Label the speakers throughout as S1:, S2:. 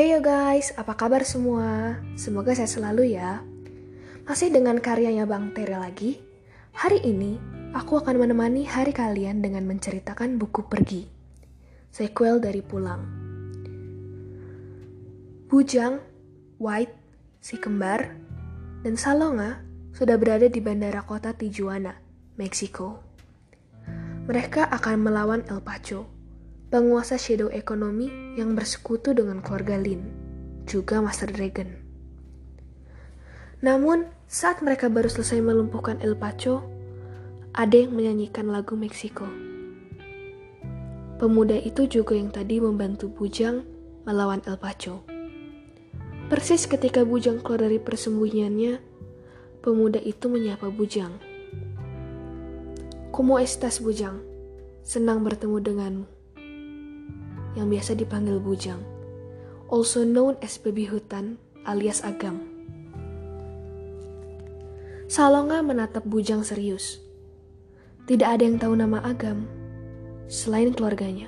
S1: Yo guys, apa kabar semua? Semoga saya selalu ya. Masih dengan karyanya Bang Tere lagi. Hari ini, aku akan menemani hari kalian dengan menceritakan buku Pergi. Sequel dari Pulang. Bujang, White, si kembar, dan Salonga sudah berada di bandara kota Tijuana, Meksiko. Mereka akan melawan El Pacho, penguasa shadow ekonomi yang bersekutu dengan keluarga Lin, juga Master Dragon. Namun, saat mereka baru selesai melumpuhkan El Pacho, ada yang menyanyikan lagu Meksiko. Pemuda itu juga yang tadi membantu Bujang melawan El Pacho. Persis ketika Bujang keluar dari persembunyiannya, pemuda itu menyapa Bujang. Como estas, Bujang? Senang bertemu denganmu. Yang biasa dipanggil Bujang. Also known as baby hutan alias Agam. Salonga menatap Bujang serius. Tidak ada yang tahu nama Agam selain keluarganya.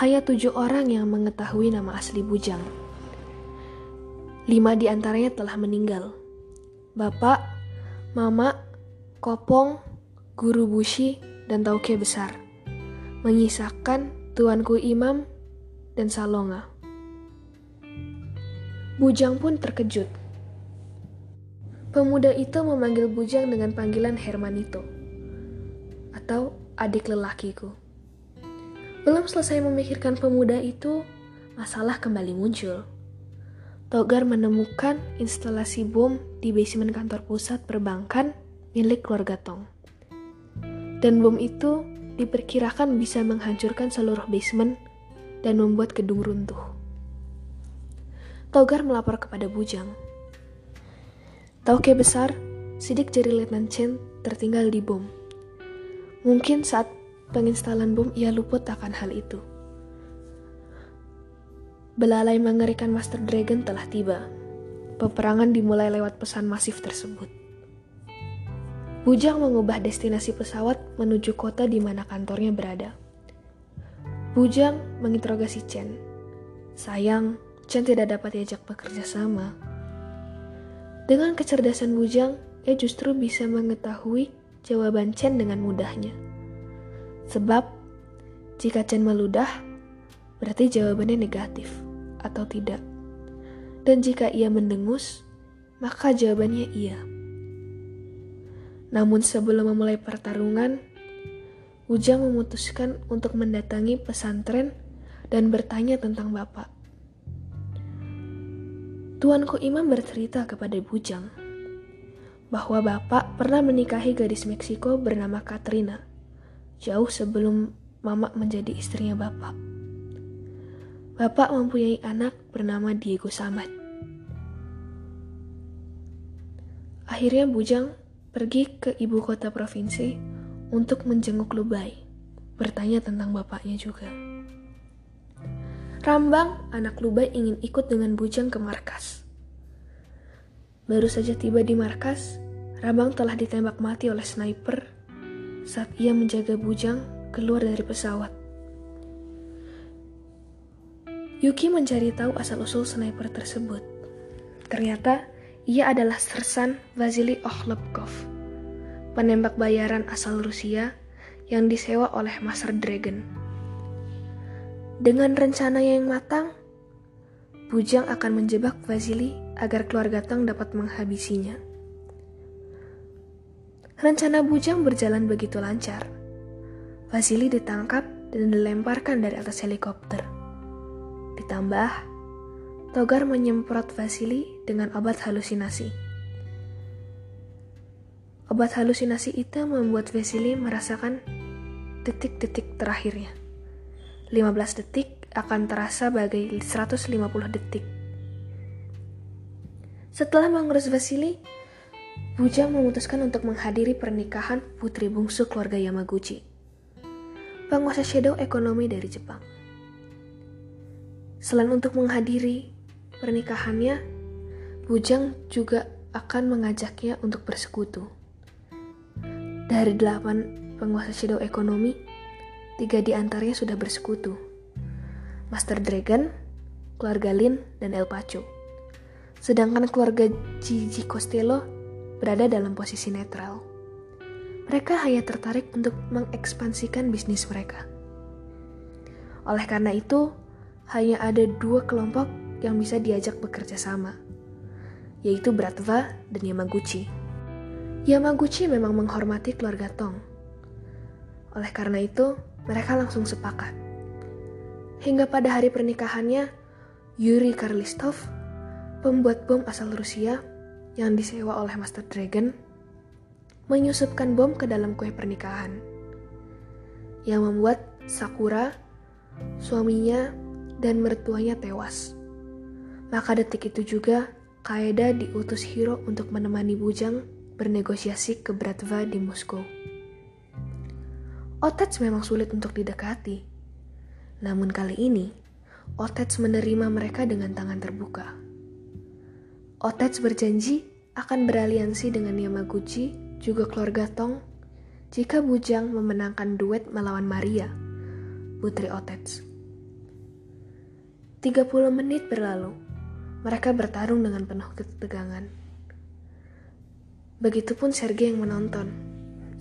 S1: Hanya tujuh orang yang mengetahui nama asli Bujang. Lima di antaranya telah meninggal. Bapak, Mama, Kopong, Guru Bushi, dan Tauke besar. Menyisakan Tuanku Imam dan Salonga. Bujang pun terkejut. Pemuda itu memanggil Bujang dengan panggilan Hermanito atau adik lelakiku. Belum selesai memikirkan pemuda itu, masalah kembali muncul. Togar menemukan instalasi bom di basement kantor pusat perbankan milik keluarga Tong. Dan bom itu diperkirakan bisa menghancurkan seluruh basement dan membuat gedung runtuh. Togar melapor kepada Bujang. Tauke besar, sidik jari Letnan Chen tertinggal di bom. Mungkin saat penginstalan bom ia luput akan hal itu. Belalai mengerikan Master Dragon telah tiba. Peperangan dimulai lewat pesan masif tersebut. Bujang mengubah destinasi pesawat menuju kota di mana kantornya berada. Bujang menginterogasi Chen. Sayang, Chen tidak dapat diajak bekerja sama. Dengan kecerdasan Bujang, ia justru bisa mengetahui jawaban Chen dengan mudahnya. Sebab, jika Chen meludah, berarti jawabannya negatif atau tidak. Dan jika ia mendengus, maka jawabannya iya. Namun sebelum memulai pertarungan, Ujang memutuskan untuk mendatangi pesantren dan bertanya tentang Bapak. Tuanku Imam bercerita kepada Bujang bahwa Bapak pernah menikahi gadis Meksiko bernama Katrina, jauh sebelum Mama menjadi istrinya Bapak. Bapak mempunyai anak bernama Diego Samad. Akhirnya Bujang pergi ke ibu kota provinsi untuk menjenguk Lubai, bertanya tentang bapaknya juga. Rambang, anak Lubai ingin ikut dengan Bujang ke markas. Baru saja tiba di markas, Rambang telah ditembak mati oleh sniper saat ia menjaga Bujang keluar dari pesawat. Yuki mencari tahu asal-usul sniper tersebut. Ternyata ia adalah Sersan Vasily Okhlepkov, penembak bayaran asal Rusia yang disewa oleh Master Dragon. Dengan rencana yang matang, Bujang akan menjebak Vasily agar keluarga Tang dapat menghabisinya. Rencana Bujang berjalan begitu lancar. Vasily ditangkap dan dilemparkan dari atas helikopter. Ditambah, Togar menyemprot Vasily dengan obat halusinasi. Obat halusinasi itu membuat Vasily merasakan detik-detik terakhirnya. 15 detik akan terasa bagai 150 detik. Setelah mengurus Vasily, Bujang memutuskan untuk menghadiri pernikahan putri bungsu keluarga Yamaguchi, penguasa shadow ekonomi dari Jepang. Selain untuk menghadiri pernikahannya, Bujang juga akan mengajaknya untuk bersekutu. Dari delapan penguasa shadow ekonomi, tiga di antaranya sudah bersekutu. Master Dragon, keluarga Lin dan El Pacho. Sedangkan keluarga Gigi Costello berada dalam posisi netral. Mereka hanya tertarik untuk mengekspansikan bisnis mereka. Oleh karena itu, hanya ada dua kelompok yang bisa diajak bekerja sama, yaitu Bratva dan Yamaguchi. Yamaguchi memang menghormati keluarga Tong. Oleh karena itu, mereka langsung sepakat. Hingga pada hari pernikahannya, Yuri Karlistov, pembuat bom asal Rusia yang disewa oleh Master Dragon, menyusupkan bom ke dalam kue pernikahan yang membuat Sakura, suaminya, dan mertuanya tewas. Maka detik itu juga Kaeda diutus Hiro untuk menemani Bujang bernegosiasi ke Bratva di Moskow. Otets memang sulit untuk didekati. Namun kali ini, Otets menerima mereka dengan tangan terbuka. Otets berjanji akan beraliansi dengan Yamaguchi, juga keluarga Tong, jika Bujang memenangkan duet melawan Maria, putri Otets. 30 menit berlalu, mereka bertarung dengan penuh ketegangan. Begitupun Sergei yang menonton.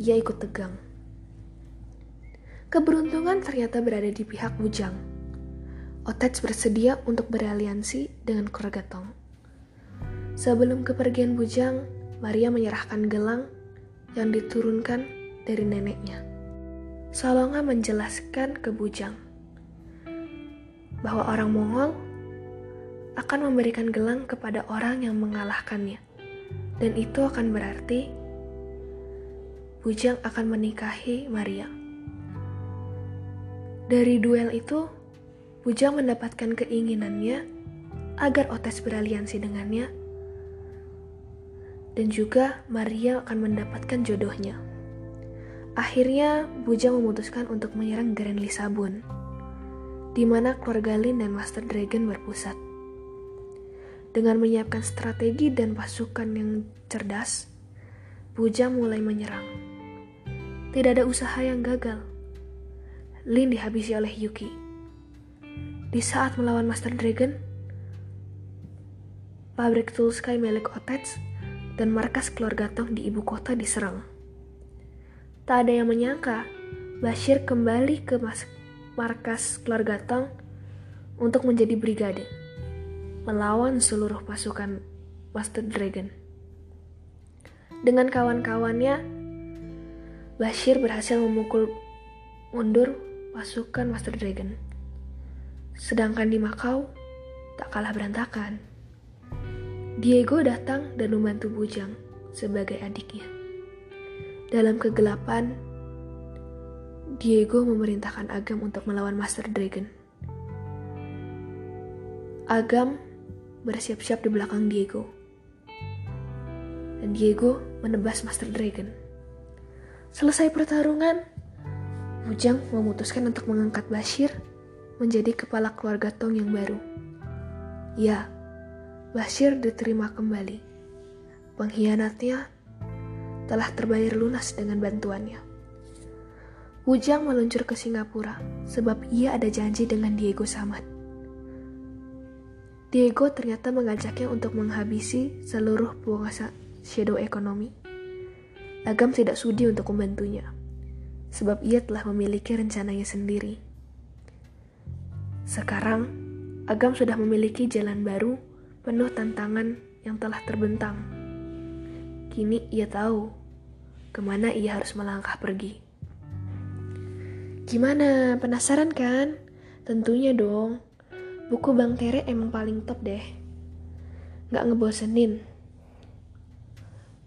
S1: Ia ikut tegang. Keberuntungan ternyata berada di pihak Bujang. Otets bersedia untuk beraliansi dengan keluarga Tong. Sebelum kepergian Bujang, Maria menyerahkan gelang yang diturunkan dari neneknya. Salonga menjelaskan ke Bujang bahwa orang Mongol akan memberikan gelang kepada orang yang mengalahkannya. Dan itu akan berarti Bujang akan menikahi Maria. Dari duel itu, Bujang mendapatkan keinginannya agar Otes beraliansi dengannya dan juga Maria akan mendapatkan jodohnya. Akhirnya, Bujang memutuskan untuk menyerang Grand Lisabon, di mana keluarga Lin dan Master Dragon berpusat. Dengan menyiapkan strategi dan pasukan yang cerdas, Bujang mulai menyerang. Tidak ada usaha yang gagal. Lin dihabisi oleh Yuki. Di saat melawan Master Dragon, pabrik tool sky milik Otets dan markas keluarga Tong di ibu kota diserang. Tak ada yang menyangka Bashir kembali ke markas keluarga Tong untuk menjadi brigade melawan seluruh pasukan Master Dragon. Dengan kawan-kawannya, Bashir berhasil memukul mundur pasukan Master Dragon. Sedangkan di Macau, tak kalah berantakan. Diego datang dan membantu Bujang sebagai adiknya. Dalam kegelapan, Diego memerintahkan Agam untuk melawan Master Dragon. Agam bersiap-siap di belakang Diego. Dan Diego menebas Master Dragon. Selesai pertarungan, Bujang memutuskan untuk mengangkat Bashir menjadi kepala keluarga Tong yang baru. Ya, Bashir diterima kembali. Pengkhianatnya telah terbayar lunas dengan bantuannya. Bujang meluncur ke Singapura sebab ia ada janji dengan Diego Samad. Diego ternyata mengajaknya untuk menghabisi seluruh penguasa shadow ekonomi. Agam tidak sudi untuk membantunya, sebab ia telah memiliki rencananya sendiri. Sekarang, Agam sudah memiliki jalan baru penuh tantangan yang telah terbentang. Kini ia tahu ke mana ia harus melangkah pergi. Gimana, penasaran kan? Tentunya dong. Buku Bang Tere emang paling top deh. Gak ngebosenin.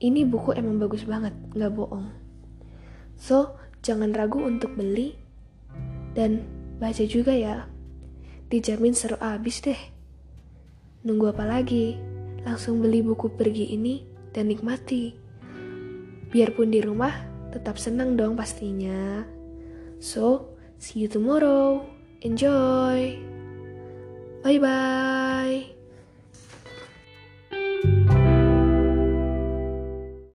S1: Ini buku emang bagus banget, gak bohong. So, jangan ragu untuk beli dan baca juga ya. Dijamin seru abis deh. Nunggu apa lagi? Langsung beli buku pergi ini dan nikmati. Biarpun di rumah, tetap senang dong pastinya. So, see you tomorrow. Enjoy! バイバーイ。